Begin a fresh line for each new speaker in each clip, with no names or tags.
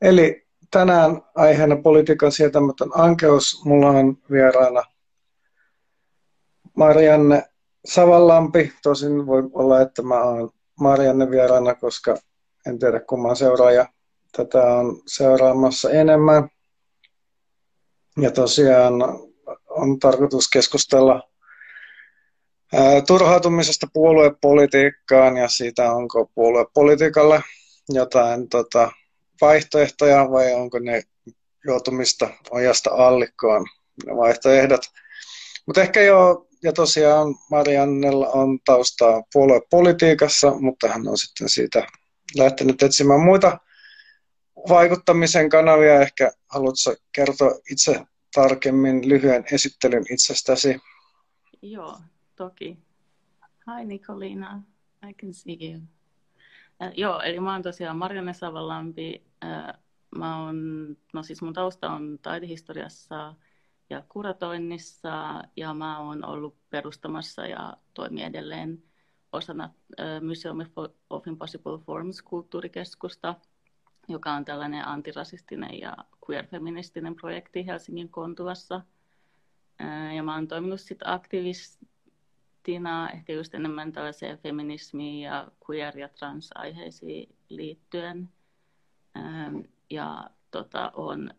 Eli tänään aiheena politiikan sietämätön ankeus. Mulla on vieraana Marianne Savallampi. Tosin voi olla, että mä oon Marianne vieraana, koska en tiedä kumman seuraaja tätä on seuraamassa enemmän. Ja tosiaan on tarkoitus keskustella turhautumisesta puoluepolitiikkaan ja siitä, onko puoluepolitiikalle jotain tota, vaihtoehtoja vai onko ne joutumista ojasta allikkoon ne vaihtoehdot. Mutta ehkä jo, ja tosiaan Mariannella on taustaa puoluepolitiikassa, mutta hän on sitten siitä lähtenyt etsimään muita vaikuttamisen kanavia. Ehkä haluatko kertoa itse tarkemmin lyhyen esittelyn itsestäsi?
Joo, toki. Hi Nicolina, I can see you. Äh, joo, eli mä oon tosiaan Marianne Savalampi. Äh, mä oon, no siis mun tausta on taidehistoriassa ja kuratoinnissa ja mä oon ollut perustamassa ja toimin edelleen osana äh, Museum of Impossible Forms kulttuurikeskusta, joka on tällainen antirasistinen ja queer-feministinen projekti Helsingin Kontuvassa. Äh, ja mä oon toiminut sitten aktiivisesti Tina ehkä just enemmän tällaiseen feminismiin ja queer- ja trans-aiheisiin liittyen. Ähm, ja tota, olen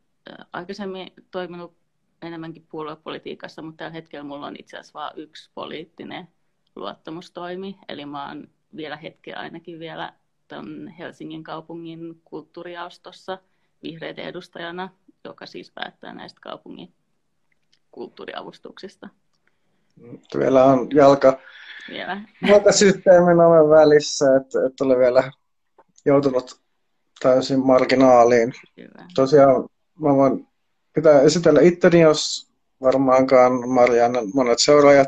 aikaisemmin toiminut enemmänkin puoluepolitiikassa, mutta tällä hetkellä mulla on itse asiassa vain yksi poliittinen luottamustoimi. Eli mä oon vielä hetken ainakin vielä tämän Helsingin kaupungin kulttuurijaostossa vihreiden edustajana, joka siis päättää näistä kaupungin kulttuuriavustuksista.
Vielä on jalka
vielä.
systeemin oven välissä, että et ole vielä joutunut täysin marginaaliin. Kyllä. Tosiaan mä voin pitää esitellä itteni, jos varmaankaan Marianne monet seuraajat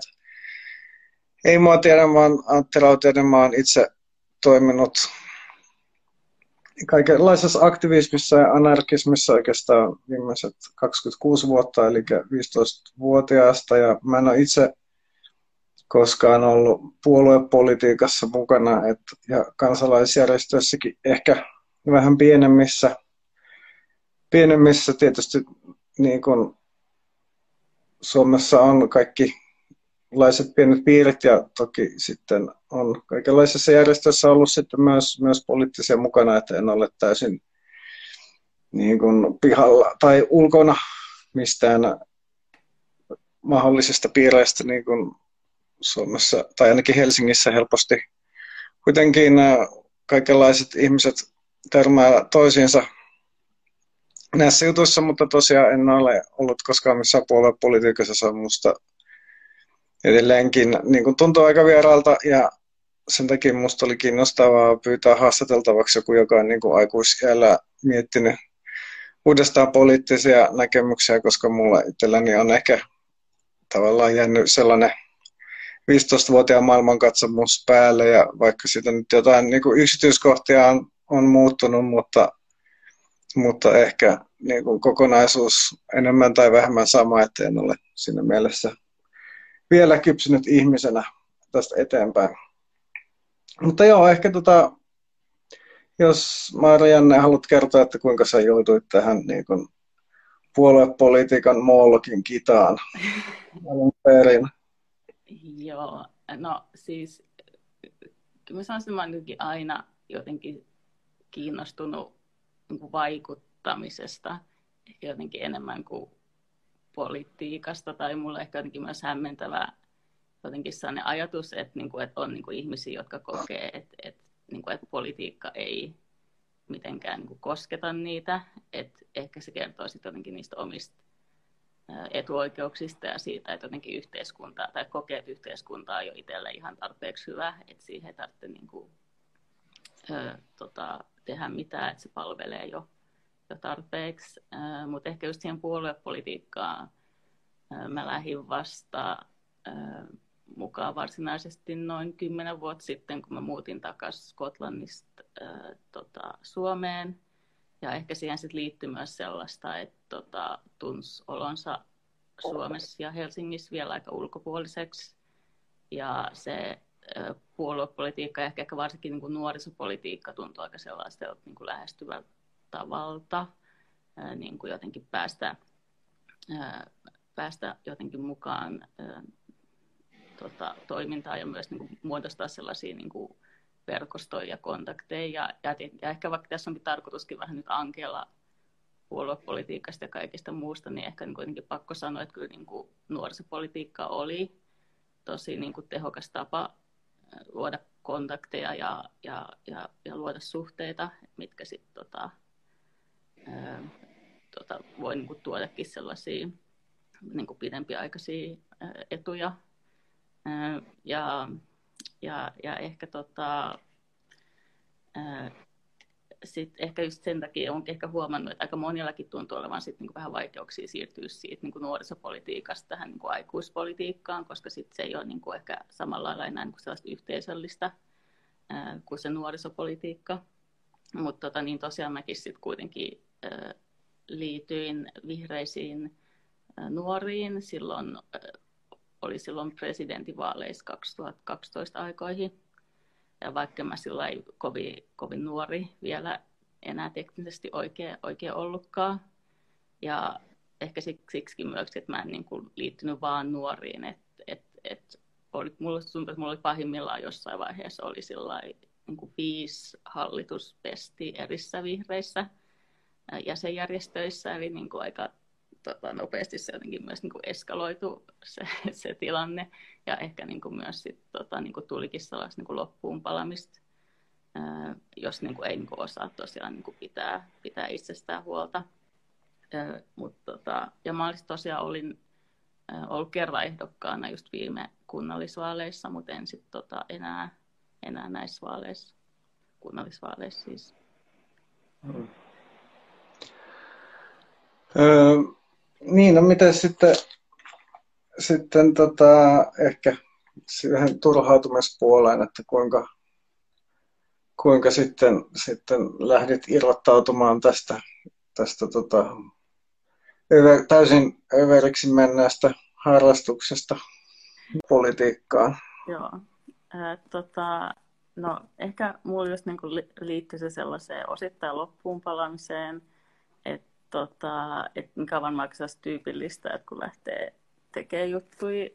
ei mua tiedä, mä oon Antti Rautiainen, mä oon itse toiminut kaikenlaisessa aktivismissa ja anarkismissa oikeastaan viimeiset 26 vuotta, eli 15-vuotiaasta. Ja mä en ole itse koskaan ollut puoluepolitiikassa mukana et, ja kansalaisjärjestöissäkin ehkä vähän pienemmissä, pienemmissä tietysti niin kuin Suomessa on kaikki laiset pienet piirit ja toki sitten on kaikenlaisissa järjestöissä ollut sitten myös, myös poliittisia mukana, että en ole täysin niin kuin pihalla tai ulkona mistään mahdollisista piireistä niin kuin Suomessa tai ainakin Helsingissä helposti. Kuitenkin kaikenlaiset ihmiset törmää toisiinsa näissä jutuissa, mutta tosiaan en ole ollut koskaan missään puoluepolitiikassa. Se on musta edelleenkin niin kuin tuntuu aika vieraalta ja sen takia musta oli kiinnostavaa pyytää haastateltavaksi joku, joka on niin kuin aikuisiellä miettinyt uudestaan poliittisia näkemyksiä, koska mulla itselläni on ehkä tavallaan jäänyt sellainen 15-vuotiaan maailmankatsomus päälle ja vaikka siitä nyt jotain niin kuin yksityiskohtia on, on muuttunut, mutta, mutta ehkä niin kuin kokonaisuus enemmän tai vähemmän sama, että en ole siinä mielessä vielä kypsynyt ihmisenä tästä eteenpäin. Mutta joo, ehkä tota, jos Marianne haluat kertoa, että kuinka sä joutuit tähän niin kuin puoluepolitiikan moolokin kitaan alun perin.
Joo, no siis kyllä mä sanoisin, että mä olen aina jotenkin kiinnostunut niin vaikuttamisesta jotenkin enemmän kuin politiikasta tai mulle ehkä jotenkin myös hämmentävä jotenkin sellainen ajatus, että, niin kuin, että on niin kuin ihmisiä, jotka kokee, että, että, niin kuin, että politiikka ei mitenkään niin kuin kosketa niitä. Että ehkä se kertoo sitten jotenkin niistä omista etuoikeuksista ja siitä, että jotenkin yhteiskunta tai kokee, että yhteiskunta on jo itselle ihan tarpeeksi hyvä, että siihen ei tarvitse niin kuin, ö, tota, tehdä mitään, että se palvelee jo, jo tarpeeksi. Mutta ehkä just siihen puoluepolitiikkaan mä lähdin vasta ö, mukaan varsinaisesti noin kymmenen vuotta sitten, kun mä muutin takaisin Skotlannista ö, tota, Suomeen – ja ehkä siihen sit liittyy myös sellaista, että tota, tunsi olonsa Suomessa ja Helsingissä vielä aika ulkopuoliseksi. Ja se puoluepolitiikka ja ehkä, ehkä varsinkin niin kuin nuorisopolitiikka tuntuu aika sellaiselta niin kuin lähestyvältä tavalta niin kuin jotenkin päästä, päästä jotenkin mukaan tota, toimintaan ja myös niin kuin, muodostaa sellaisia niin kuin, verkostoja ja kontakteja. Ja, ja, ehkä vaikka tässä onkin tarkoituskin vähän nyt ankella puoluepolitiikasta ja kaikista muusta, niin ehkä niin kuitenkin pakko sanoa, että kyllä niin kuin nuorisopolitiikka oli tosi niin kuin tehokas tapa luoda kontakteja ja, ja, ja, ja luoda suhteita, mitkä sitten tota, tota, voi niin kuin tuodakin sellaisia niin kuin pidempiaikaisia etuja. Ja, ja, ja ehkä tota, sit ehkä just sen takia olen ehkä huomannut, että aika monillakin tuntuu olevan sit niinku vähän vaikeuksia siirtyä siitä niinku nuorisopolitiikasta tähän niinku aikuispolitiikkaan, koska sit se ei ole niinku ehkä samalla lailla enää niinku sellaista yhteisöllistä ää, kuin se nuorisopolitiikka. Mutta tota, niin tosiaan mäkin sitten kuitenkin ää, liityin vihreisiin ää, nuoriin silloin, ää, oli silloin presidentinvaaleissa 2012 aikoihin ja vaikka mä sillä ei kovin, kovin nuori vielä enää teknisesti oikein, oikein ollutkaan. Ja ehkä siksi myös, että mä en niin kuin liittynyt vaan nuoriin. Että et, et oli, mulla tuntui, että mulla oli pahimmillaan jossain vaiheessa oli niin kuin viisi hallituspesti erissä vihreissä jäsenjärjestöissä, eli niin kuin aika tota, nopeasti se jotenkin myös niin kuin eskaloitu se, se tilanne. Ja ehkä niin kuin myös sit, tota, niin kuin tulikin sellaista niin kuin loppuun palamista, jos niin kuin ei niin kuin osaa tosiaan niin kuin pitää, pitää itsestään huolta. Ää, mut, tota, ja mä olisin tosiaan olin ollut kerran ehdokkaana just viime kunnallisvaaleissa, mutta en sitten tota, enää, enää näissä vaaleissa, kunnallisvaaleissa siis.
Öö, niin, no miten sitten, sitten tota, ehkä siihen turhautumispuoleen, että kuinka, kuinka sitten, sitten lähdit irrottautumaan tästä, tästä tota, över, täysin överiksi menneestä harrastuksesta politiikkaan?
Joo. Äh, tota, no, ehkä mulla just niin liittyy se sellaiseen osittain loppuun palamiseen, tota, et mikä varmaan tyypillistä, että kun lähtee tekemään juttuja,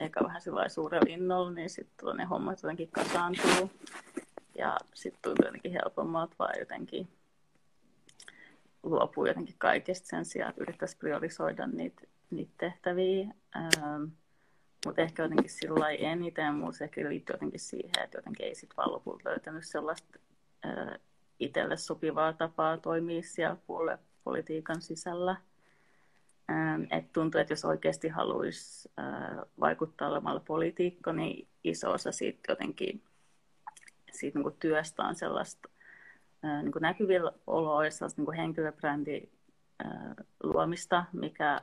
eikä vähän sillä suurella innolla, niin sitten ne hommat jotenkin kasaantuu. Ja sitten tuntuu jotenkin helpommalta vaan jotenkin luopuu jotenkin kaikesta sen sijaan, että yrittäisi priorisoida niitä, niitä tehtäviä. Ähm, mutta ehkä jotenkin sillä eniten se ehkä liittyy jotenkin siihen, että jotenkin ei sitten vaan lopulta löytänyt sellaista äh, itselle sopivaa tapaa toimia siellä puolue politiikan sisällä. Ähm, et tuntuu, että jos oikeasti haluaisi äh, vaikuttaa olemalla poliitikko, niin iso osa siitä jotenkin siitä niin työstä on sellaista äh, niin näkyvillä oloa ja sellaista niin henkilöbrändi äh, luomista, mikä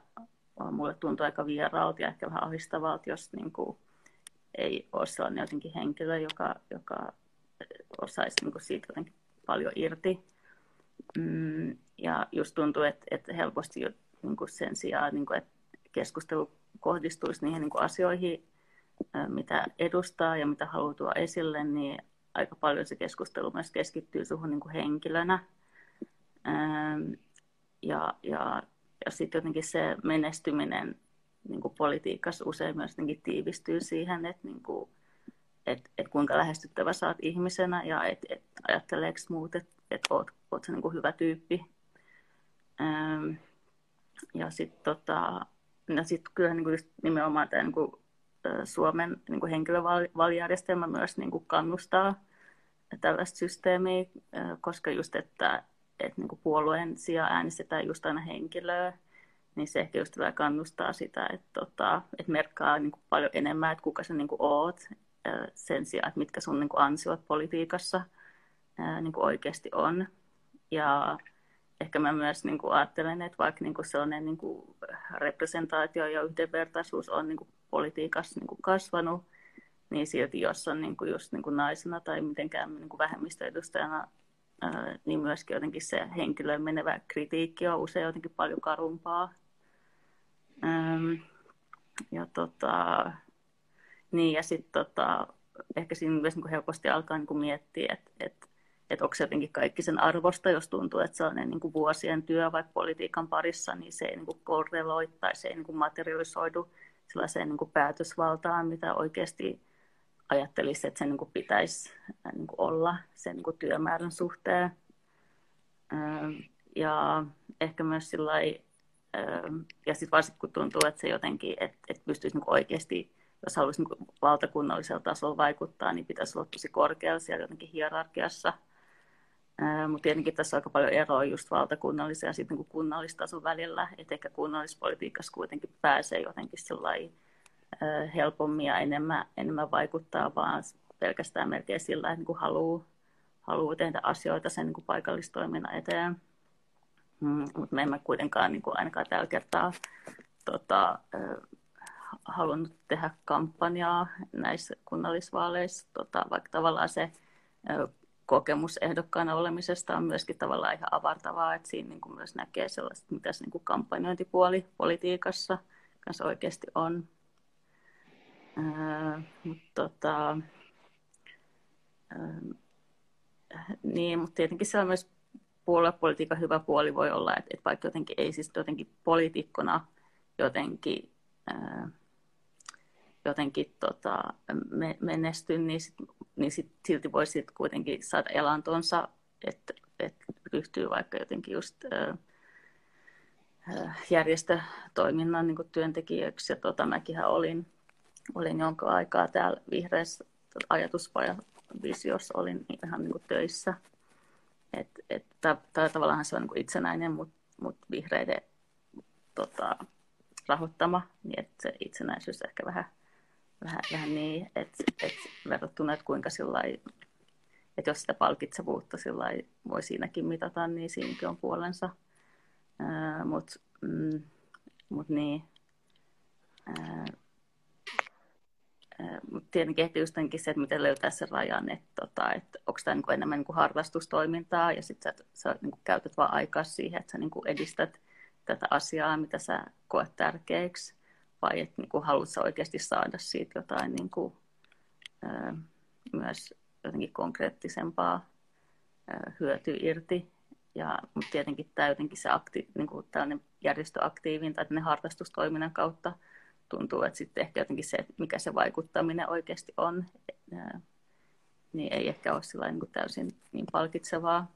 mulle tuntuu aika vieraalta ja ehkä vähän ahdistavalta, jos niin kuin, ei ole sellainen jotenkin henkilö, joka, joka osaisi niin kuin siitä jotenkin paljon irti. Mm, ja just tuntuu, että, että helposti jo, niin kuin sen sijaan, niin kuin, että keskustelu kohdistuisi niihin niin kuin asioihin, mitä edustaa ja mitä haluaa tuoda esille, niin aika paljon se keskustelu myös keskittyy suhun niin kuin henkilönä. Ja, ja, ja sitten jotenkin se menestyminen niin kuin politiikassa usein myös tiivistyy siihen, että niin kuin, et, et kuinka lähestyttävä oot ihmisenä ja et, et ajatteleeko muut, että et oot, oot sä niin kuin hyvä tyyppi ja sitten tota, no sit kyllä niin kuin nimenomaan tämä niin kuin, Suomen niin kuin henkilövalijärjestelmä myös niin kuin kannustaa tällaista systeemiä, koska just, että, että niin kuin puolueen sijaan äänestetään just aina henkilöä, niin se ehkä just kannustaa sitä, että, tota, että merkkaa niin kuin paljon enemmän, että kuka sä niin kuin oot, sen sijaan, että mitkä sun niin kuin ansiot politiikassa niin kuin oikeasti on. Ja ehkä mä myös niin kuin ajattelen, että vaikka niin kuin sellainen niin kuin representaatio ja yhdenvertaisuus on niin kuin politiikassa niin kuin kasvanut, niin silti jos on niin kuin just niin kuin naisena tai mitenkään niin kuin vähemmistöedustajana, niin myöskin jotenkin se henkilöön menevä kritiikki on usein jotenkin paljon karumpaa. Ja tota, niin ja sitten tota, ehkä siinä myös niin kuin helposti alkaa niin kuin miettiä, että, että että onko se jotenkin kaikki sen arvosta, jos tuntuu, että sellainen niin kuin vuosien työ vaikka politiikan parissa, niin se ei niin kuin korreloi tai se ei niin kuin materialisoidu sellaiseen niin kuin päätösvaltaan, mitä oikeasti ajattelisi, että se niin kuin pitäisi niin kuin olla sen niin kuin työmäärän suhteen. Ja ehkä myös sillä ja sitten varsinkin kun tuntuu, että se jotenkin, että, että pystyisi niin oikeasti, jos haluaisi niin valtakunnallisella tasolla vaikuttaa, niin pitäisi olla tosi korkealla siellä jotenkin hierarkiassa. Mutta tietenkin tässä on aika paljon eroa just valtakunnallisen ja sitten niin kunnallistason välillä, että ehkä kunnallispolitiikassa kuitenkin pääsee jotenkin helpommin ja enemmän, enemmän vaikuttaa, vaan pelkästään melkein sillä, että niin haluaa, haluaa tehdä asioita sen niin paikallistoiminnan eteen. Mm, mutta me emme kuitenkaan niin kuin ainakaan tällä kertaa tota, halunnut tehdä kampanjaa näissä kunnallisvaaleissa, tota, vaikka tavallaan se kokemus ehdokkaana olemisesta on myöskin tavallaan ihan avartavaa, että siinä niin kuin myös näkee sellaista, mitä se niin kuin kampanjointipuoli politiikassa kanssa oikeasti on. Ää, mutta tota, ää, niin, mutta tietenkin se on myös puoluepolitiikan hyvä puoli voi olla, että, että vaikka jotenkin ei siis jotenkin poliitikkona jotenkin, ää, jotenkin tota, menesty, niin, sit, niin sit silti voi sit kuitenkin saada elantonsa, että, että ryhtyy vaikka jotenkin just ää, järjestötoiminnan niin työntekijäksi. Ja tota, mäkin olin, olin jonkun aikaa täällä vihreässä ajatuspajavisiossa, olin ihan niin töissä – et, et, tai tavallaan se on niin itsenäinen, mutta mut vihreiden tota, rahoittama, niin että se itsenäisyys ehkä vähän, vähän, vähän niin, että et verrattuna, että kuinka sillai, että jos sitä palkitsevuutta sillai voi siinäkin mitata, niin siinäkin on puolensa. Mutta mm, mut niin, mutta tietenkin ehkä just se, että miten löytää sen rajan, että, tota, että onko tämä niin enemmän niin kuin harrastustoimintaa ja sitten sä, sä niin kuin käytät vaan aikaa siihen, että sä niin kuin edistät tätä asiaa, mitä sä koet tärkeäksi, vai että niin kuin haluat sä oikeasti saada siitä jotain niin kuin, ää, myös jotenkin konkreettisempaa ää, hyötyä irti. Ja, mutta tietenkin tämä jotenkin se akti, niin kuin tällainen järjestöaktiivin tai harrastustoiminnan kautta tuntuu, että sitten ehkä jotenkin se, mikä se vaikuttaminen oikeasti on, niin ei ehkä ole sillä niin täysin niin palkitsevaa.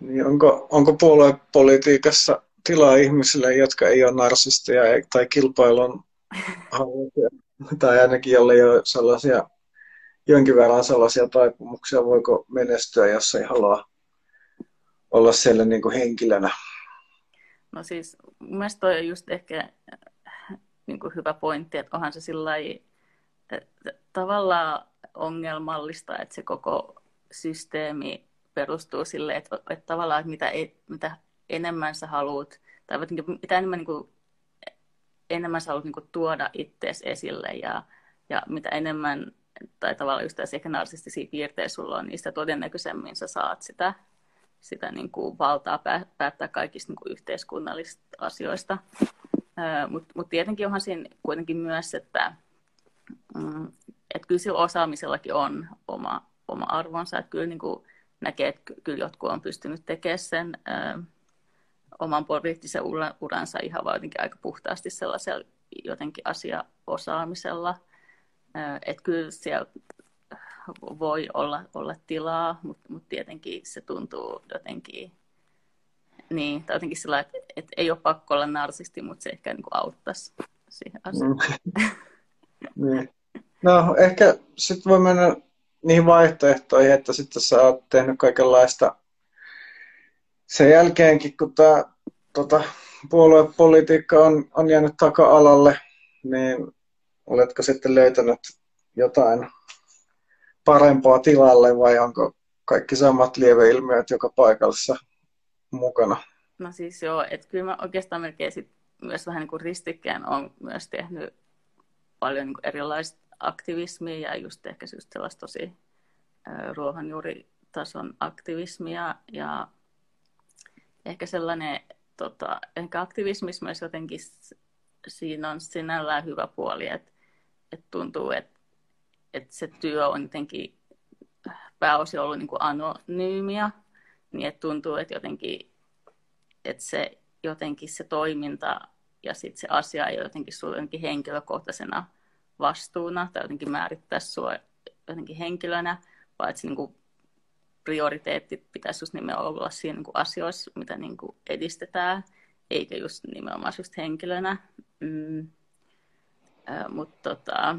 Niin onko, onko puoluepolitiikassa tilaa ihmisille, jotka ei ole narsisteja tai kilpailun tai ainakin jolle ei ole sellaisia, jonkin verran sellaisia taipumuksia, voiko menestyä, jos ei halua olla siellä niin kuin henkilönä?
No siis mun mielestä toi on just ehkä niin kuin hyvä pointti, että onhan se sillä tavallaan ongelmallista, että se koko systeemi perustuu sille, että, että tavallaan että mitä, ei, mitä enemmän sä haluat, tai mitä enemmän, niin kuin, enemmän sä haluat niin kuin, tuoda ittees esille ja, ja mitä enemmän, tai tavallaan just tässä ehkä narsistisia piirteitä sulla on, niin sitä todennäköisemmin sä saat sitä, sitä niin kuin, valtaa päättää kaikista niin kuin, yhteiskunnallisista asioista. Mutta mut tietenkin onhan siinä kuitenkin myös, että mm, et kyllä sillä osaamisellakin on oma, oma arvonsa. Että kyllä niin kuin näkee, että kyllä jotkut on pystynyt tekemään sen ö, oman poliittisen uransa ihan vaan jotenkin aika puhtaasti sellaisella jotenkin asiaosaamisella. Että kyllä siellä voi olla, olla tilaa, mutta mut tietenkin se tuntuu jotenkin niin, tai jotenkin sillä että, että ei ole pakko olla narsisti, mutta se ehkä niin kuin auttaisi siihen asiaan. Mm.
niin. No ehkä sitten voi mennä niihin vaihtoehtoihin, että sitten sä oot tehnyt kaikenlaista sen jälkeenkin, kun tämä tota, puoluepolitiikka on, on jäänyt taka-alalle, niin oletko sitten löytänyt jotain parempaa tilalle vai onko kaikki samat lieveilmiöt joka paikassa mukana?
No siis joo, että kyllä mä oikeastaan melkein sit myös vähän niin kuin ristikkään on myös tehnyt paljon niin erilaista aktivismia ja just ehkä just sellaista tosi ruohonjuuritason aktivismia ja ehkä sellainen, tota, ehkä aktivismissa myös jotenkin siinä on sinällään hyvä puoli, että, että tuntuu, että, että se työ on jotenkin pääosin ollut niin kuin anonyymiä, niin että tuntuu, että jotenkin, että se, jotenkin se toiminta ja sitten se asia ei jotenkin sulla jotenkin henkilökohtaisena vastuuna tai jotenkin määrittää sinua jotenkin henkilönä, vaan että se niin kuin prioriteetti pitäisi just nimenomaan olla siinä niin kuin asioissa, mitä niin kuin edistetään, eikä just nimenomaan just henkilönä. Mm. Mutta tota,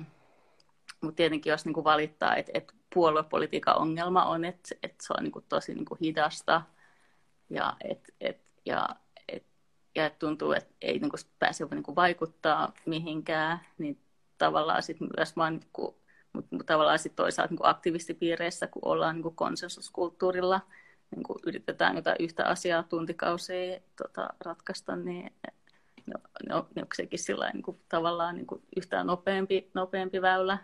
mut tietenkin jos niin kuin valittaa, että et puoluepolitiikan ongelma on, että et se on niin kuin tosi niin kuin hidasta ja että et, ja, et, ja et tuntuu, että ei niin kuin pääse niin kuin vaikuttaa mihinkään, niin tavallaan sitten myös vaan niin kuin mutta mut tavallaan sitten toisaalta niin aktivistipiireissä, kun ollaan niin konsensuskulttuurilla, niin kuin yritetään jotain yhtä asiaa tuntikausia tota, ratkaista, niin no, no, no sekin sillä niin kuin, tavallaan niin kuin yhtään nopeampi, nopeampi väylä.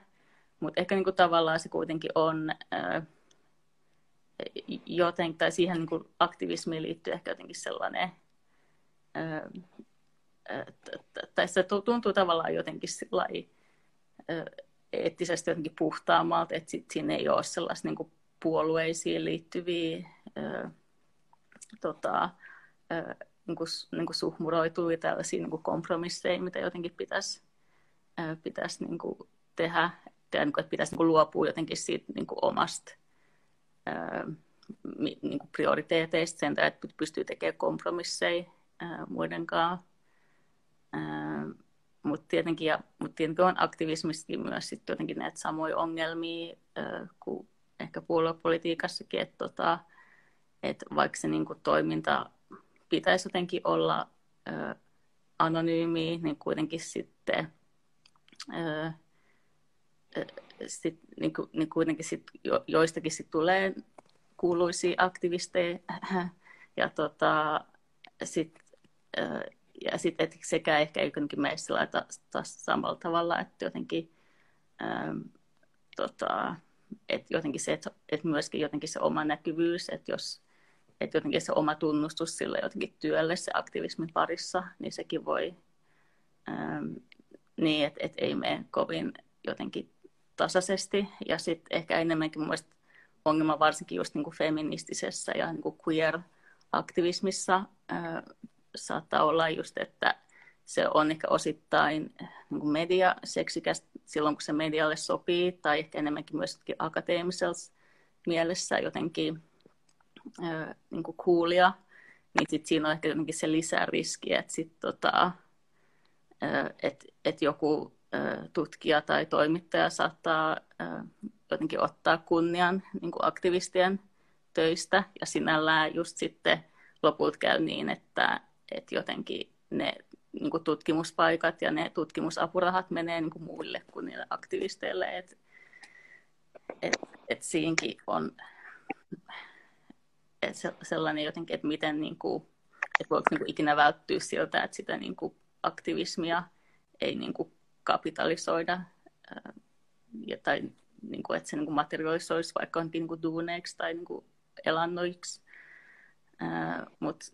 Mutta ehkä niin kuin, tavallaan se kuitenkin on ää, joten, tai siihen niin kuin aktivismiin liittyy ehkä jotenkin sellainen, ää, tai se tuntuu tavallaan jotenkin sellainen, eettisesti jotenkin puhtaammalta, että sit siinä ei ole sellaista niin puolueisiin liittyviä ö, tota, ö, niin kuin, niin kuin suhmuroituja tällaisia niin kuin kompromisseja, mitä jotenkin pitäisi, ö, pitäisi niin kuin tehdä, ja niin kuin, että pitäisi niin kuin luopua jotenkin siitä niin kuin omasta ö, niin kuin prioriteeteista sen, että pystyy tekemään kompromisseja ö, muiden kanssa. Mutta tietenkin, ja, mut tietenkin on aktivismissakin myös sit jotenkin näitä samoja ongelmia äh, kuin ehkä puoluepolitiikassakin, että tota, et vaikka se niinku toiminta pitäisi jotenkin olla äh, anonyymiä, niin kuitenkin sitten äh, sit, niin, niin kuitenkin sit jo, joistakin sit tulee kuuluisia aktivisteja. Ja tota, sit, ja sitten että sekä ehkä jotenkin sillä taas samalla tavalla, että jotenkin, ähm, tota, että jotenkin se, että, että myöskin jotenkin se oma näkyvyys, että jos että jotenkin se oma tunnustus sille jotenkin työlle se aktivismin parissa, niin sekin voi ähm, niin, että, että ei mene kovin jotenkin tasaisesti. Ja sitten ehkä enemmänkin mun ongelma varsinkin just niin kuin feministisessä ja niin kuin queer-aktivismissa äh, saattaa olla just, että se on ehkä osittain niin kuin media seksikäs silloin, kun se medialle sopii, tai ehkä enemmänkin myös akateemisessa mielessä jotenkin niin kuin coolia, niin sit siinä on ehkä jotenkin se lisää riskiä, että sit tota, äh, et, joku tutkija tai toimittaja saattaa jotenkin ottaa kunnian niin kuin aktivistien töistä, ja sinällään just sitten lopulta käy niin, että että jotenkin ne niin kuin tutkimuspaikat ja ne tutkimusapurahat menee niin kuin muille kuin niille aktivisteille. Et, et, et siinkin on et sellainen jotenkin, että miten niin kuin, että voiko niin kuin ikinä välttyä siltä, että sitä niin kuin aktivismia ei niin kuin kapitalisoida ja, tai niin kuin, että se niin kuin materialisoisi vaikka onkin niin kuin duuneiksi tai niin kuin elannoiksi. Mutta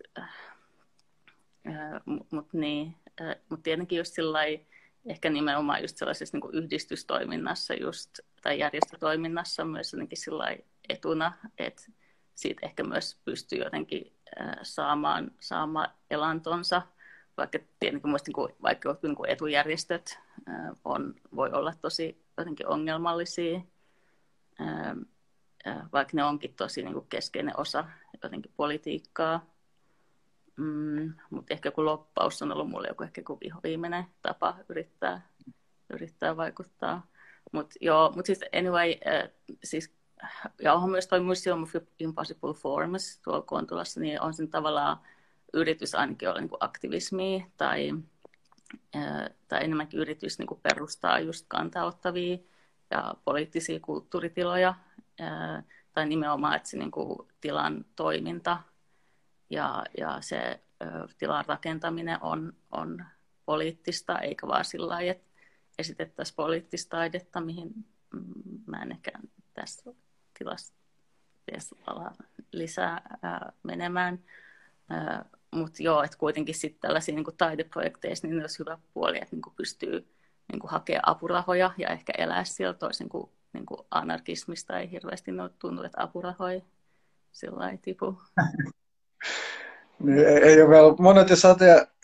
mutta niin, mut tietenkin just sillai, ehkä nimenomaan just sellaisessa niin yhdistystoiminnassa just, tai järjestötoiminnassa myös jotenkin etuna, että siitä ehkä myös pystyy jotenkin saamaan, saamaan elantonsa, vaikka tietenkin myös niin kuin, vaikka niin kuin etujärjestöt on, voi olla tosi jotenkin ongelmallisia, vaikka ne onkin tosi niin kuin keskeinen osa jotenkin politiikkaa, Mm, mutta ehkä joku loppaus on ollut mulle joku ehkä joku viimeinen tapa yrittää, yrittää vaikuttaa. Mutta joo, mutta siis anyway, äh, siis, ja onhan myös toi Museum of Impossible Forms tuolla Kontulassa, niin on sen tavallaan yritys ainakin olla niin aktivismia tai, äh, tai enemmänkin yritys niin perustaa just kantaottavia ja poliittisia kulttuuritiloja, äh, tai nimenomaan, että se niin tilan toiminta ja, ja se ö, tilan rakentaminen on, on poliittista, eikä vaan sillä lailla, että esitettäisiin poliittista taidetta, mihin mm, mä en ehkä tässä tilassa lisää ää, menemään. Mutta joo, että kuitenkin sitten tällaisia niin taideprojekteissa niin olisi hyvä puoli, että niin pystyy niin hakemaan apurahoja ja ehkä elää siellä toisin kuin niin kuin anarkismista ei hirveästi no, tuntuu, että apurahoja sillä tipu.
niin, ei, ei ole vielä, monet jos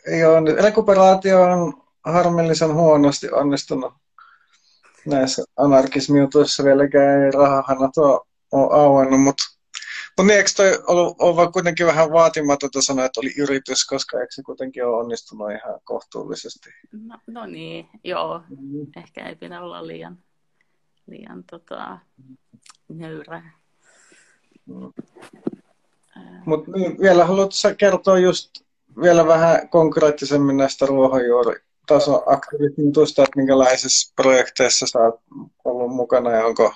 ei ole, rekuperaatio on harmillisen huonosti onnistunut näissä anarkismiutuissa vieläkään ei rahahanat ole, ole auennut, mutta mutta niin, eikö toi ollut, ollut kuitenkin vähän vaatimatonta sanoa, että oli yritys, koska eikö se kuitenkin ole onnistunut ihan kohtuullisesti?
No, no niin, joo. Mm. Ehkä ei pidä olla liian, liian tota, nöyrä.
Mm. Mutta niin, vielä haluatko kertoa just vielä vähän konkreettisemmin näistä ruohonjuuritason aktiivisuudesta, että minkälaisissa projekteissa sä oot ollut mukana ja onko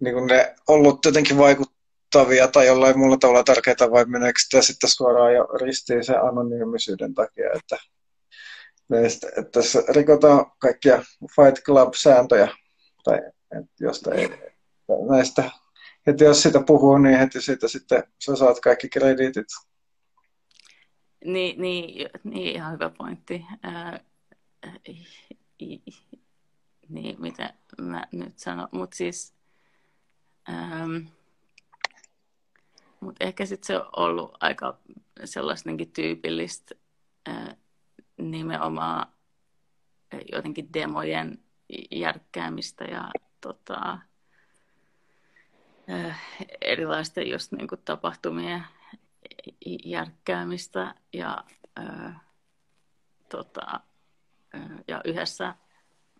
niin ne ollut jotenkin vaikuttavia tai jollain muulla tavalla tärkeää vai meneekö sitä sitten suoraan jo ristiin sen anonyymisyyden takia, että, näistä, että tässä rikotaan kaikkia Fight Club-sääntöjä tai että josta ei, näistä heti jos sitä puhuu, niin heti siitä sitten sä saat kaikki krediitit.
Niin, niin, niin ihan hyvä pointti. Ää, niin, mitä mä nyt sanon, mutta siis mut ehkä sitten se on ollut aika sellaisenkin tyypillistä ää, nimenomaan jotenkin demojen järkkäämistä ja tota, erilaisten just niin kuin tapahtumien järkkäämistä ja, äh, tota, äh, ja yhdessä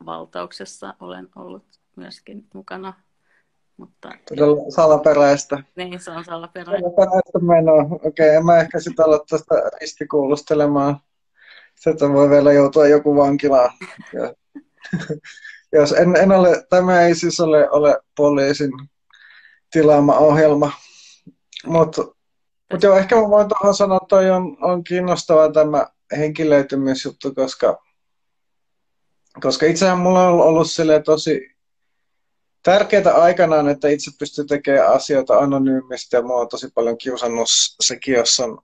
valtauksessa olen ollut myöskin mukana. Mutta,
Todella salaperäistä.
Niin, se on salaperäistä.
Salaperäistä menoa. Okei, okay, en mä ehkä sitä ala tästä ristikuulustelemaan. Sieltä voi vielä joutua joku vankilaan. Jos en, en ole, tämä ei siis ole, ole poliisin tilaama ohjelma. Mutta mut joo, ehkä mä voin tuohon sanoa, että toi on, on kiinnostava tämä henkilöitymisjuttu, koska, koska itsehän mulla on ollut sille tosi tärkeää aikanaan, että itse pystyy tekemään asioita anonyymisti ja mua on tosi paljon kiusannut sekin, jos on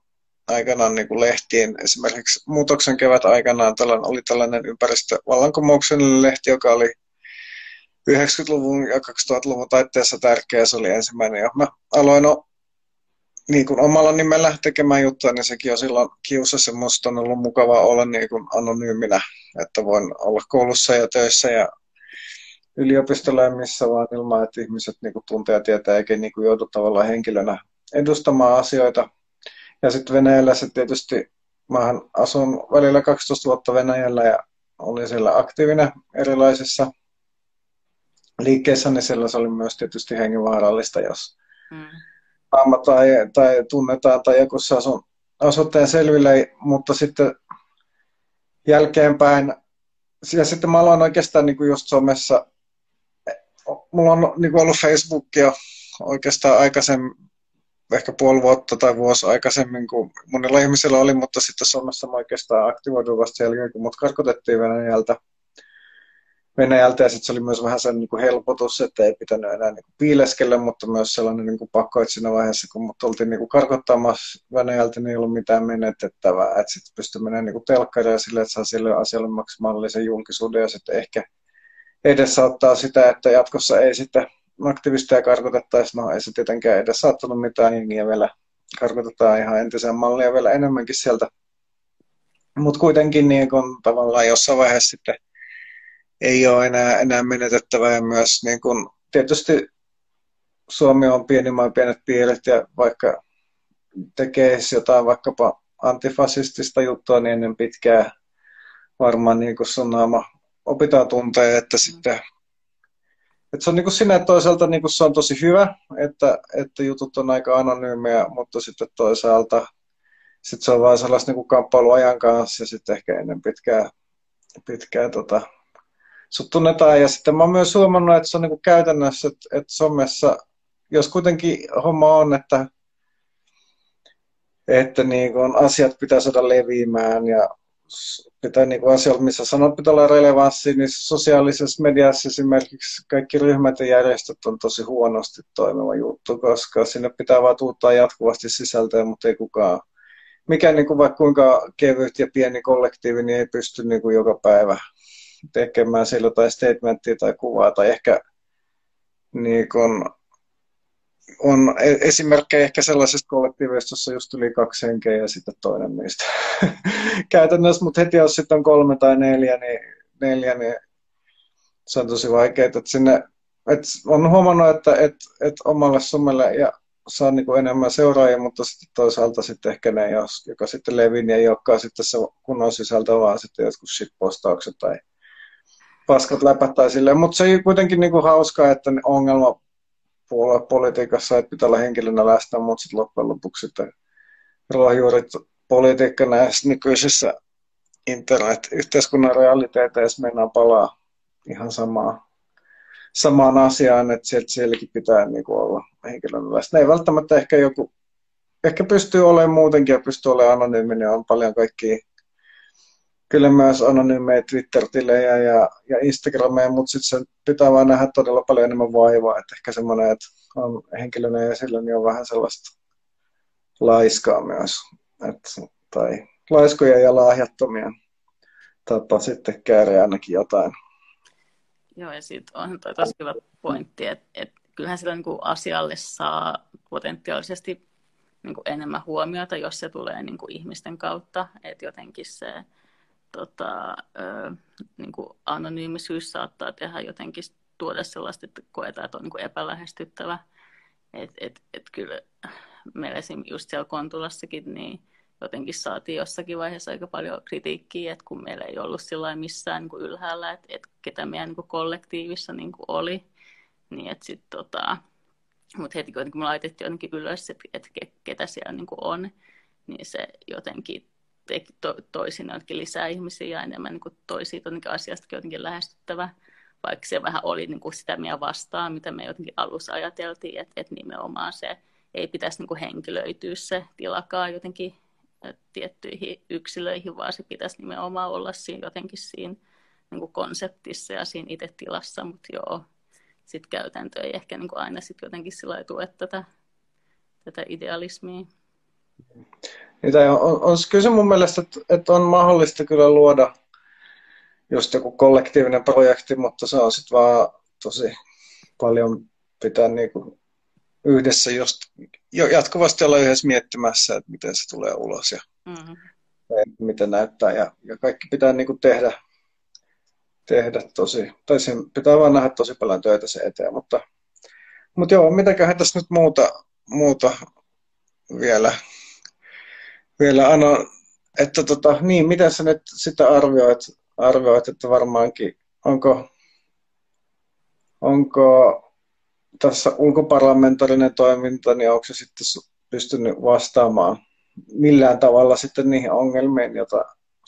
aikanaan niin kuin lehtiin, esimerkiksi Muutoksen kevät aikanaan oli tällainen ympäristövallankumouksellinen lehti, joka oli 90-luvun ja 2000-luvun taitteessa tärkeä. Se oli ensimmäinen, ja mä aloin no, niin kuin omalla nimellä tekemään juttuja, niin sekin on silloin kiusassa. Musta on ollut mukavaa olla niin kuin anonyyminä, että voin olla koulussa ja töissä ja yliopistolla ja missä vaan ilman, että ihmiset niin kuin tuntee ja tietää, eikä niin kuin joudu tavallaan henkilönä edustamaan asioita. Ja sitten Venäjällä se tietysti, mä asun välillä 12 vuotta Venäjällä ja olin siellä aktiivinen erilaisissa liikkeessä, niin siellä se oli myös tietysti hengenvaarallista, jos mm. tai, tai tunnetaan tai joku saa sun osoitteen selville, mutta sitten jälkeenpäin, ja sitten mä aloin oikeastaan niin kuin just somessa, mulla on niin kuin ollut Facebook jo oikeastaan aikaisemmin, ehkä puoli vuotta tai vuosi aikaisemmin kuin monilla ihmisillä oli, mutta sitten Suomessa mä oikeastaan aktivoidun vasta jälkeen, kun mut karkotettiin Venäjältä. Venäjältä ja sitten se oli myös vähän sen niin kuin helpotus, että ei pitänyt enää niin kuin piileskellä, mutta myös sellainen niin kuin pakko, että siinä vaiheessa kun mut oltiin niin kuin karkottamassa Venäjältä, niin ei ollut mitään menetettävää, että sitten pystyi menemään niin telkkarille sille, että saa sille asialle maksimaalisen julkisuuden ja sitten ehkä edesauttaa sitä, että jatkossa ei sitten aktivisteja karkotettaisi, no ei se tietenkään edes saattanut mitään jengiä vielä karkotetaan ihan entiseen mallia vielä enemmänkin sieltä. Mutta kuitenkin niin kun tavallaan jossain vaiheessa sitten ei ole enää, enää menetettävää ja myös niin kuin, tietysti Suomi on pieni maa, pienet piirit ja vaikka tekee jotain vaikkapa antifasistista juttua, niin ennen pitkää varmaan niin kuin sun naama opitaan tuntee, että sitten että se on niin kuin sinne toisaalta niin kuin se on tosi hyvä, että, että jutut on aika anonyymiä, mutta sitten toisaalta sitten se on vaan sellaista niin kamppailu ajan kanssa ja sitten ehkä ennen pitkää, pitkää tota, sut tunnetaan. Ja sitten mä oon myös huomannut, että se on niin käytännössä, että, että somessa, jos kuitenkin homma on, että, että niin kuin asiat pitää saada leviämään ja pitää niin kuin asioilla, missä sanot, pitää olla relevanssi, niin sosiaalisessa mediassa esimerkiksi kaikki ryhmät ja järjestöt on tosi huonosti toimiva juttu, koska sinne pitää vaan tuuttaa jatkuvasti sisältöä, mutta ei kukaan mikä niin kuin vaikka kuinka kevyt ja pieni kollektiivi, niin ei pysty niin kuin joka päivä tekemään sillä tai statementtia tai kuvaa tai ehkä niin kun on e- esimerkkejä ehkä sellaisesta kollektiivista, jossa just yli kaksi henkeä ja sitten toinen niistä. Käytännössä, mutta heti jos sitten on kolme tai neljä, niin, neljä, niin se on tosi vaikeaa, että sinne et on huomannut, että et, et omalle somelle ja saa niin kuin enemmän seuraajia, mutta sitten toisaalta sitten ehkä ne, jos, joka sitten niin ei olekaan sitten se kunnon sisältö, vaan sitten jotkut shit-postaukset tai paskat läpät tai silleen. Mutta se ei kuitenkin niin kuin hauskaa, että ongelma politiikassa, että pitää olla henkilönä läsnä, mutta sitten loppujen lopuksi sitten ruohonjuurit politiikka näissä nykyisissä internet-yhteiskunnan realiteeteissa mennään palaa ihan samaa, samaan asiaan, että sieltä sielläkin pitää niin kuin olla henkilönä läsnä. Ei välttämättä ehkä joku, ehkä pystyy olemaan muutenkin ja pystyy olemaan anonyymi, niin on paljon kaikkia kyllä myös anonyymejä Twitter-tilejä ja, ja Instagrameja, mutta sitten se pitää vaan nähdä todella paljon enemmän vaivaa, että ehkä semmoinen, että on henkilönä esillä, niin on vähän sellaista laiskaa myös, että, tai laiskoja ja lahjattomia tapa sitten käydä ainakin jotain.
Joo, ja sitten on toi tosi hyvä pointti, että, että kyllähän sillä niin kuin asialle saa potentiaalisesti niin kuin enemmän huomiota, jos se tulee niin kuin ihmisten kautta, että jotenkin se tota, ö, niin kuin anonyymisyys saattaa tehdä jotenkin tuoda sellaista, että koetaan, että on niin kuin epälähestyttävä. Et, et, et kyllä meillä esimerkiksi just siellä Kontulassakin, niin jotenkin saatiin jossakin vaiheessa aika paljon kritiikkiä, että kun meillä ei ollut sillä missään niin kuin ylhäällä, että, että ketä meidän niin kuin kollektiivissa niin kuin oli, niin että sitten tota, mutta heti kun me laitettiin jotenkin ylös, että, että ketä siellä niin kuin on, niin se jotenkin to, toisin jotenkin lisää ihmisiä ja enemmän niin kuin toisiin jotenkin asiasta jotenkin lähestyttävä, vaikka se vähän oli niin kuin sitä meidän vastaan, mitä me jotenkin alussa ajateltiin, että, että nimenomaan se ei pitäisi niin kuin henkilöityä se tilakaan jotenkin tiettyihin yksilöihin, vaan se pitäisi nimenomaan olla siinä jotenkin siinä niin kuin konseptissa ja siinä itse tilassa, mutta joo, sitten käytäntö ei ehkä niin kuin aina sitten jotenkin sillä tue tätä, tätä idealismia.
Niin, on, on, on kyllä mun mielestä, että, että on mahdollista kyllä luoda just joku kollektiivinen projekti, mutta se on sitten vaan tosi paljon pitää niinku yhdessä just jo jatkuvasti olla yhdessä miettimässä, että miten se tulee ulos ja mm-hmm. miten näyttää. Ja, ja kaikki pitää niinku tehdä, tehdä tosi, tai sen pitää vaan nähdä tosi paljon töitä se eteen, mutta, mutta joo, mitäköhän tässä nyt muuta, muuta vielä vielä Ano, että tota, niin, miten sä nyt sitä arvioit, arvioit että varmaankin, onko, onko tässä ulkoparlamentaarinen toiminta, niin onko se sitten pystynyt vastaamaan millään tavalla sitten niihin ongelmiin, jota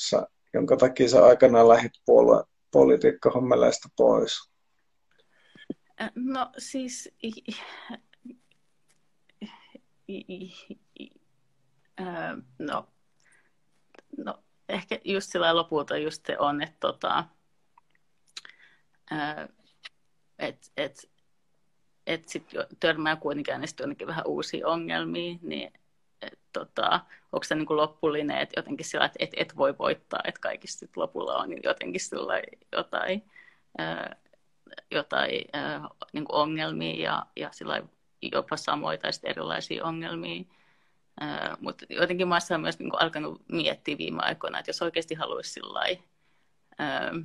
sä, jonka takia sä aikanaan lähit puolueen politiikkahommeleista pois?
No siis no, no, ehkä just sillä lopulta just se on, että tota, et, et, et sit törmää kuitenkin jonnekin vähän uusia ongelmia, niin et, tota, onko se niin loppullinen, että jotenkin sillä, että et, et voi voittaa, että kaikista sit lopulla on jotenkin sillä jotain, jotain ää, niin ongelmia ja, ja sillä jopa samoja tai erilaisia ongelmia, mutta jotenkin mä olen myös niin kuin, alkanut miettiä viime aikoina, että jos oikeasti haluaisi sillai, uh,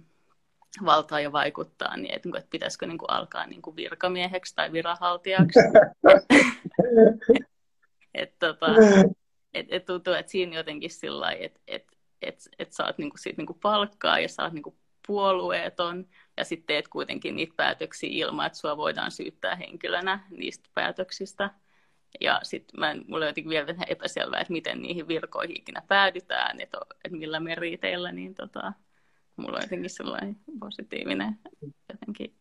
valtaa ja vaikuttaa, niin että, että pitäisikö niin kuin, alkaa niin kuin virkamieheksi tai viranhaltijaksi. et, tota, et, et tuntuu, että siinä jotenkin sillä että et, et, et saat niin kuin, siitä, niin kuin palkkaa ja saat niin kuin, puolueeton ja sitten teet kuitenkin niitä päätöksiä ilman, että sua voidaan syyttää henkilönä niistä päätöksistä. Ja sitten mulla on jotenkin vielä vähän epäselvää, että miten niihin virkoihin ikinä päädytään, että, että millä meriteillä, niin tota, mulla on jotenkin sellainen positiivinen jotenkin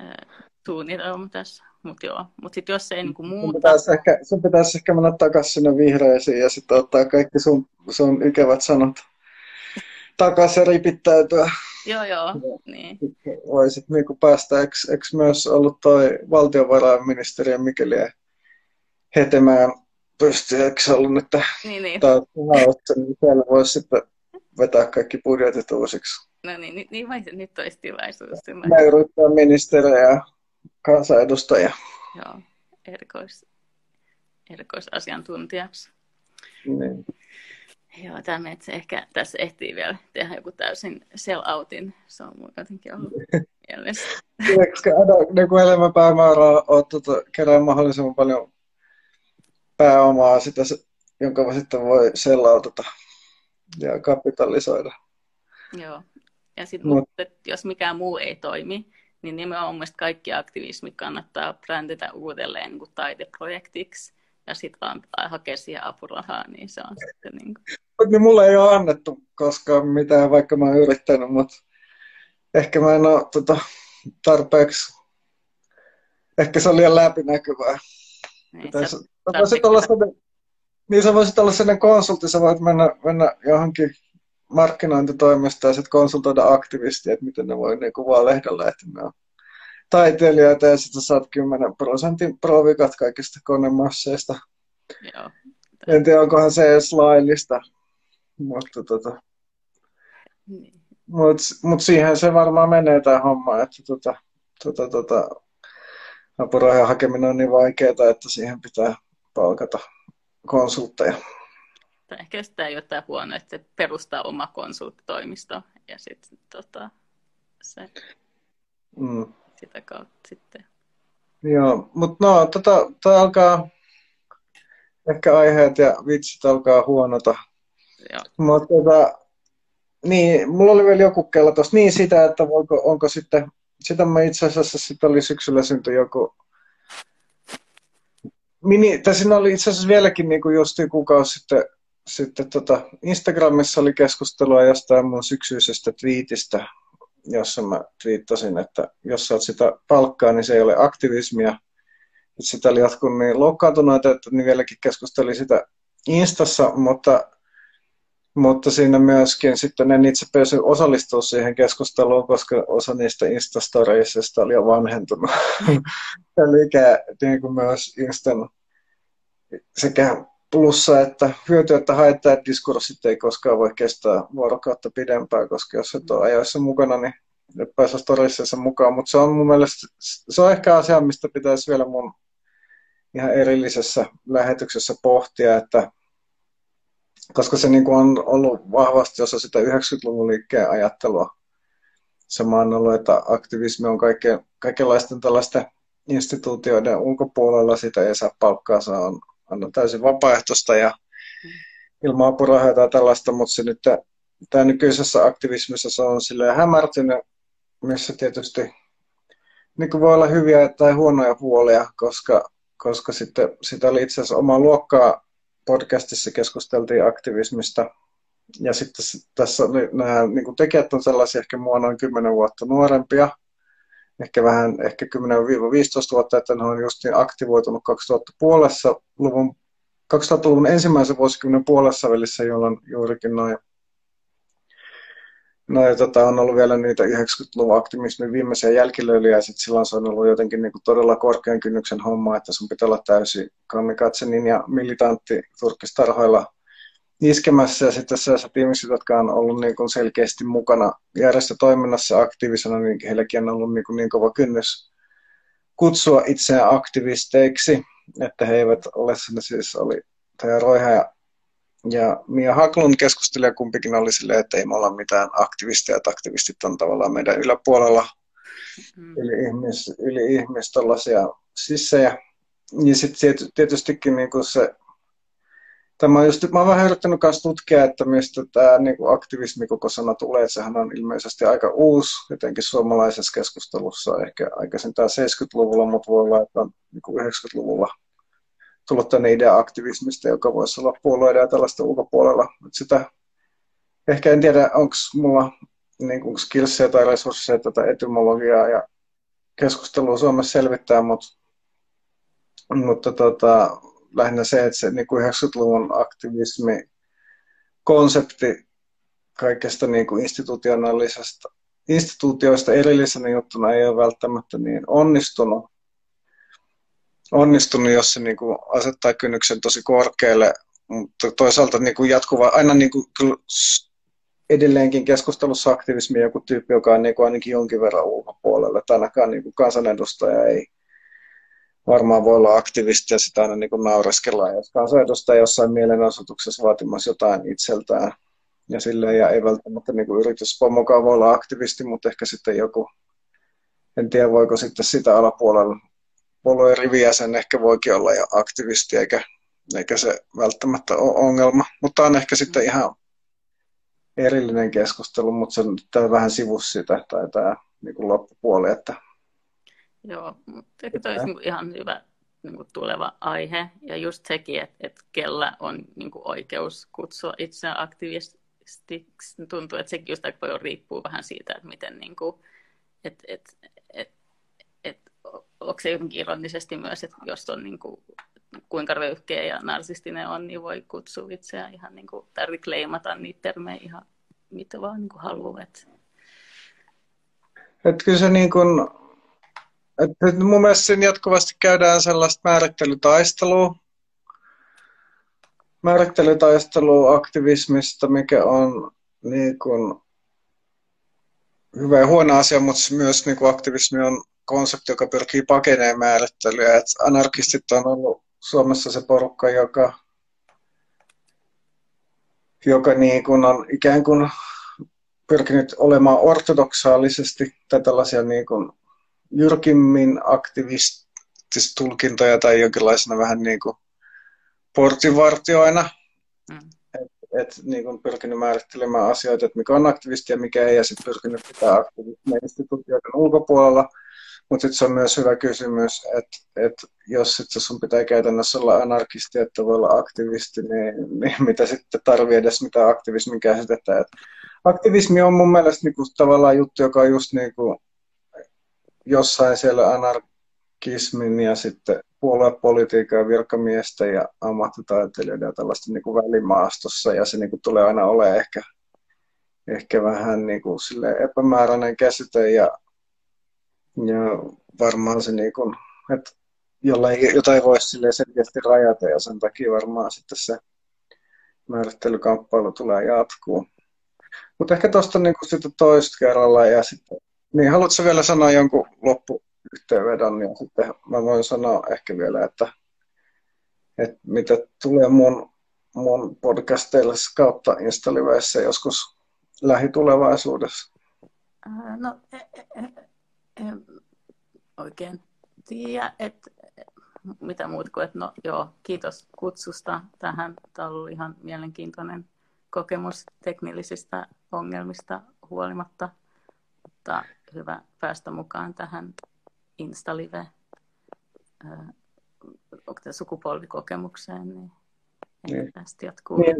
äh, suunnitelma tässä. Mutta joo, mutta sitten jos ei niinku muuta... Sun
pitäisi, ehkä, sun pitäisi ehkä mennä takaisin sinne vihreisiin ja sitten ottaa kaikki sun, sun ikävät sanat takaisin ja ripittäytyä.
Joo, joo, niin.
Voisit niinku päästä, eikö, eikö myös ollut toi valtiovarainministeriön Mikeliä hetemään pystyäksi ollut, että niin, niin. tämä niin siellä voisi sitten vetää kaikki budjetit uusiksi.
No niin, niin, niin vai nyt olisi tilaisuus.
Me yrittää ministerejä kansanedustaja.
Joo, erikois, erikoisasiantuntijaksi.
Niin.
Joo, tämä että ehkä tässä ehtii vielä tehdä joku täysin sell-outin. Se on mun jotenkin ollut mielessä.
Koska niin kuin elämän päämäärää on tota, kerää mahdollisimman paljon pääomaa, sitä, jonka sitten voi sellautata ja kapitalisoida.
Joo. Ja sitten, Mut. mutta jos mikään muu ei toimi, niin nimenomaan mun kaikki aktivismi kannattaa bränditä uudelleen niin kuin taideprojektiksi ja sitten vaan hakea siihen apurahaa, niin se on sitten niin kuin...
Mutta niin mulle ei ole annettu koskaan mitään, vaikka mä oon yrittänyt, mutta ehkä mä en ole tota, tarpeeksi, ehkä se on liian läpinäkyvää. Niin, Pitäisi, se, voisit olla sellainen, niin sä voisit olla sellainen konsultti, sä voit mennä, mennä johonkin markkinointitoimesta ja sitten konsultoida aktivistia, että miten ne voi niin kuvaa lehdellä, että ne on taiteilijoita ja sitten saat 10 prosentin provikat kaikista konemasseista.
Joo.
En tiedä, onkohan se edes laillista, mutta tota, niin. mut, mut siihen se varmaan menee tämä homma, että tota, tota, tota, apurahojen hakeminen on niin vaikeaa, että siihen pitää palkata konsultteja.
Tai ehkä sitä ei ole huono, että se perustaa oma konsulttitoimisto ja sitten tota, se mm. sitä kautta sitten.
Joo, mutta no, tota, toi alkaa, ehkä aiheet ja vitsit alkaa huonota. Mutta tota, niin, mulla oli vielä joku kello tuossa. Niin sitä, että voiko, onko sitten, sitä mä itse asiassa sitten oli syksyllä syntyi joku mini, tai siinä oli itse asiassa vieläkin niin kuin just kuukausi sitten sitten tota, Instagramissa oli keskustelua jostain mun syksyisestä twiitistä, jossa mä twiittasin, että jos saat sitä palkkaa, niin se ei ole aktivismia. Et sitä oli jotkut niin loukkaantuneita, että niin vieläkin keskusteli sitä Instassa, mutta, mutta siinä myöskin sitten en itse päässyt osallistua siihen keskusteluun, koska osa niistä Instastoreisista oli jo vanhentunut. Eli niin kuin myös Instan sekä plussa, että hyöty, että haittaa, että diskurssit ei koskaan voi kestää vuorokautta pidempään, koska jos et ole ajoissa mukana, niin et pääse storisseissa mukaan. Mutta se on mun mielestä, se on ehkä asia, mistä pitäisi vielä mun ihan erillisessä lähetyksessä pohtia, että koska se niin on ollut vahvasti osa sitä 90-luvun liikkeen ajattelua. Se on ollut, että aktivismi on kaikke, kaikenlaisten tällaisten instituutioiden ulkopuolella, sitä ei saa palkkaa, se on on täysin vapaaehtoista ja ilman apurahoja tai tällaista, mutta se nyt tämä nykyisessä aktivismissa se on silleen hämärtynyt, missä tietysti niin kuin voi olla hyviä tai huonoja puolia, koska, koska sitten sitä oli itse asiassa omaa luokkaa podcastissa keskusteltiin aktivismista. Ja sitten tässä nämä niin kuin tekijät on sellaisia ehkä mua noin 10 vuotta nuorempia, ehkä vähän ehkä 10-15 vuotta, että ne on just niin aktivoitunut 2000-luvun 2000-luvun ensimmäisen vuosikymmenen puolessa välissä, jolloin juurikin noin No, tota, on ollut vielä niitä 90-luvun aktivismin viimeisiä jälkilöilyjä, ja silloin se on ollut jotenkin niin kuin todella korkean kynnyksen homma, että sun pitää olla täysin kamikatsenin ja militantti turkistarhoilla iskemässä. Ja sitten sellaiset ihmiset, jotka on ollut niin kuin selkeästi mukana järjestötoiminnassa aktiivisena, niin heilläkin on ollut niin, kuin niin kova kynnys kutsua itseään aktivisteiksi, että he eivät ole sinne siis oli Taja Roiha ja, ja Mia Haklund keskusteli ja kumpikin oli silleen, että ei me olla mitään aktivisteja, että aktivistit on tavallaan meidän yläpuolella mm. yli ihmis, yli ihmis tällaisia sissejä. Ja sitten tietystikin niin kuin se Tämä on just, mä oon vähän yrittänyt myös tutkia, että mistä tämä niin kuin aktivismi koko sana tulee. Että sehän on ilmeisesti aika uusi, jotenkin suomalaisessa keskustelussa, ehkä aikaisin tämä 70-luvulla, mutta voi olla, että on niin kuin 90-luvulla tullut tänne idea aktivismista, joka voisi olla puolueiden ja tällaista ulkopuolella. Sitä, ehkä en tiedä, onko mulla niin kuin skillsia tai resursseja tätä etymologiaa ja keskustelua Suomessa selvittää, mutta, mutta tota, lähinnä se, että se niin kuin 90-luvun aktivismi konsepti kaikesta niin kuin institutionaalisesta instituutioista erillisenä juttuna ei ole välttämättä niin onnistunut. Onnistunut, jos se niin kuin asettaa kynnyksen tosi korkealle, mutta toisaalta niin kuin jatkuva, aina niin kuin, edelleenkin keskustelussa aktivismi joku tyyppi, joka on niin kuin ainakin jonkin verran ulkopuolella, tai ainakaan niin kuin kansanedustaja ei, varmaan voi olla aktivisti ja sitä aina niin kuin naureskellaan. Jos kansanedustaja jossain mielenosoituksessa vaatimassa jotain itseltään ja silleen, ja ei välttämättä niin kuin yrityspomokaan voi olla aktivisti, mutta ehkä sitten joku, en tiedä voiko sitten sitä alapuolella puolueen rivijäsen ehkä voikin olla ja aktivisti, eikä, eikä se välttämättä ole ongelma. Mutta on ehkä sitten ihan erillinen keskustelu, mutta se tämä vähän sivus sitä, tai tämä niin kuin loppupuoli, että
Joo, mutta ehkä olisi ihan hyvä niin kuin tuleva aihe. Ja just sekin, että, että kellä on niin kuin oikeus kutsua itseään aktivistiksi. Tuntuu, että sekin just aika paljon riippuu vähän siitä, että miten niin kuin, että, että onko se jotenkin ironisesti myös, että jos on niin kuin, kuinka röyhkeä ja narsistinen on, niin voi kutsua itseään ihan niin kuin, tai reclaimata niitä termejä ihan mitä vaan niin kuin haluaa. Että...
Että kyllä se niin kuin, että mun mielestä siinä jatkuvasti käydään sellaista määrittelytaistelua, määrittelytaistelua aktivismista, mikä on niin kuin hyvä ja huono asia, mutta myös niin kuin aktivismi on konsepti, joka pyrkii pakeneen määrittelyä. Et anarkistit on ollut Suomessa se porukka, joka, joka niin kuin on ikään kuin pyrkinyt olemaan ortodoksaalisesti tai tällaisia niin kuin jyrkimmin aktivististulkintoja tai jonkinlaisena vähän niin kuin portinvartioina. Mm. Että et, niin kuin pyrkinyt määrittelemään asioita, että mikä on aktivisti ja mikä ei, ja sitten pyrkinyt pitää aktivismia instituutioiden ulkopuolella. Mutta sitten se on myös hyvä kysymys, että, että jos sitten sun pitää käytännössä olla anarkisti, että voi olla aktivisti, niin, niin mitä sitten tarvii edes mitä aktivismin käsitetään. Et aktivismi on mun mielestä niinku tavallaan juttu, joka on just niinku jossain siellä anarkismin ja sitten puoluepolitiikan virkamiesten ja ammattitaiteilijoiden ja tällaista niin kuin välimaastossa ja se niin kuin tulee aina olemaan ehkä, ehkä vähän niin sille epämääräinen käsite ja, ja varmaan se niin kuin, että jollain, jota ei voi sille selkeästi rajata ja sen takia varmaan sitten se määrittelykamppailu tulee jatkuu. Mutta ehkä tuosta niin sitten toista kerralla ja sitten niin, haluatko vielä sanoa jonkun loppuyhteenvedon, niin sitten mä voin sanoa ehkä vielä, että, että mitä tulee mun, mun podcasteille kautta Instaliveissä joskus lähitulevaisuudessa?
No, e, e, en oikein tiedä, että mitä muuta kuin, että no joo, kiitos kutsusta tähän. Tämä on ollut ihan mielenkiintoinen kokemus teknillisistä ongelmista huolimatta mutta hyvä päästä mukaan tähän Instalive sukupolvikokemukseen, niin, niin. tästä jatkuu.
Niin,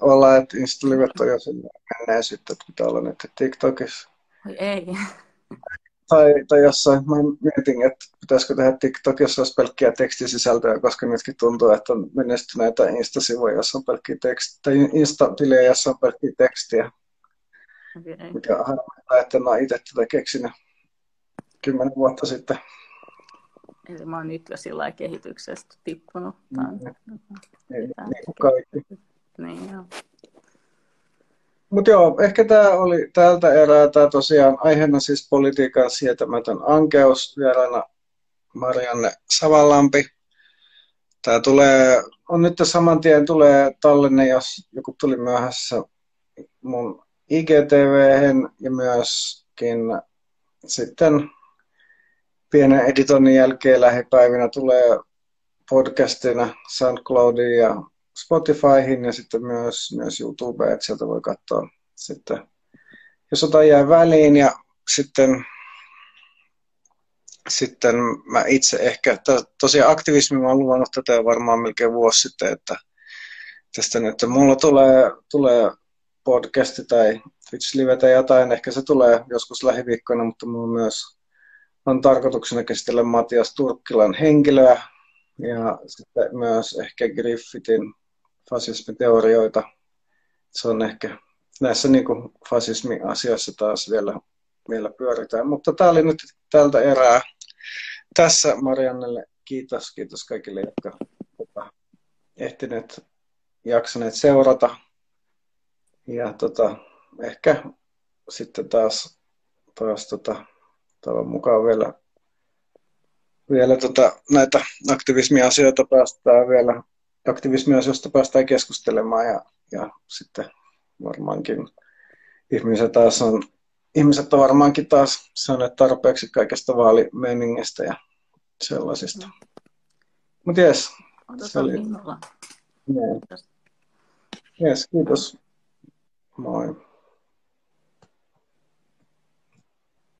ollaan, että Instalivet on jo sinne menneisyyttä, että pitää olla nyt TikTokissa.
Oi ei.
Tai, tai jossain, mä mietin, että pitäisikö tehdä TikTok, jos olisi pelkkiä tekstisisältöjä, koska nytkin tuntuu, että on menestyneitä Insta-sivuja, jossa on pelkkiä tekstiä, tai Insta-tilejä, jossa on pelkkiä tekstiä. Okay. Mikä harmittaa, että mä itse tätä keksinyt kymmenen vuotta sitten.
Eli mä oon nyt jo sillä kehityksestä tippunut. Mm.
Niin, niin kuin kaikki.
Niin, joo.
Mutta joo, ehkä tämä oli tältä erää. Tämä tosiaan aiheena siis politiikan sietämätön ankeus. Vieraana Marianne Savallampi. Tämä tulee, on nyt saman tien tulee tallenne, jos joku tuli myöhässä mun IGTV ja myöskin sitten pienen editoinnin jälkeen lähipäivinä tulee podcastina SoundCloudiin ja Spotifyhin ja sitten myös, myös YouTubeen, että sieltä voi katsoa sitten, jos jotain jää väliin ja sitten sitten mä itse ehkä, tosiaan aktivismi mä oon luvannut tätä varmaan melkein vuosi sitten, että tästä nyt mulla tulee, tulee podcasti tai Twitch Live tai jotain. Ehkä se tulee joskus lähiviikkoina, mutta minulla myös on tarkoituksena käsitellä Matias Turkkilan henkilöä ja sitten myös ehkä Griffithin fasismiteorioita. Se on ehkä näissä niin kuin fasismi-asioissa taas vielä, vielä pyöritään. Mutta tämä oli nyt tältä erää. Tässä Mariannelle kiitos. Kiitos kaikille, jotka ovat ehtineet jaksaneet seurata ja tota, ehkä sitten taas, taas tota, toivon mukaan vielä vielä tota, näitä aktivismiasioita päästään vielä, aktivismiasioista päästään keskustelemaan ja, ja sitten varmaankin ihmiset taas on, ihmiset on varmaankin taas saaneet tarpeeksi kaikesta vaalimeiningistä ja sellaisista. Mutta jes.
Se oli... Yes,
kiitos. Moi.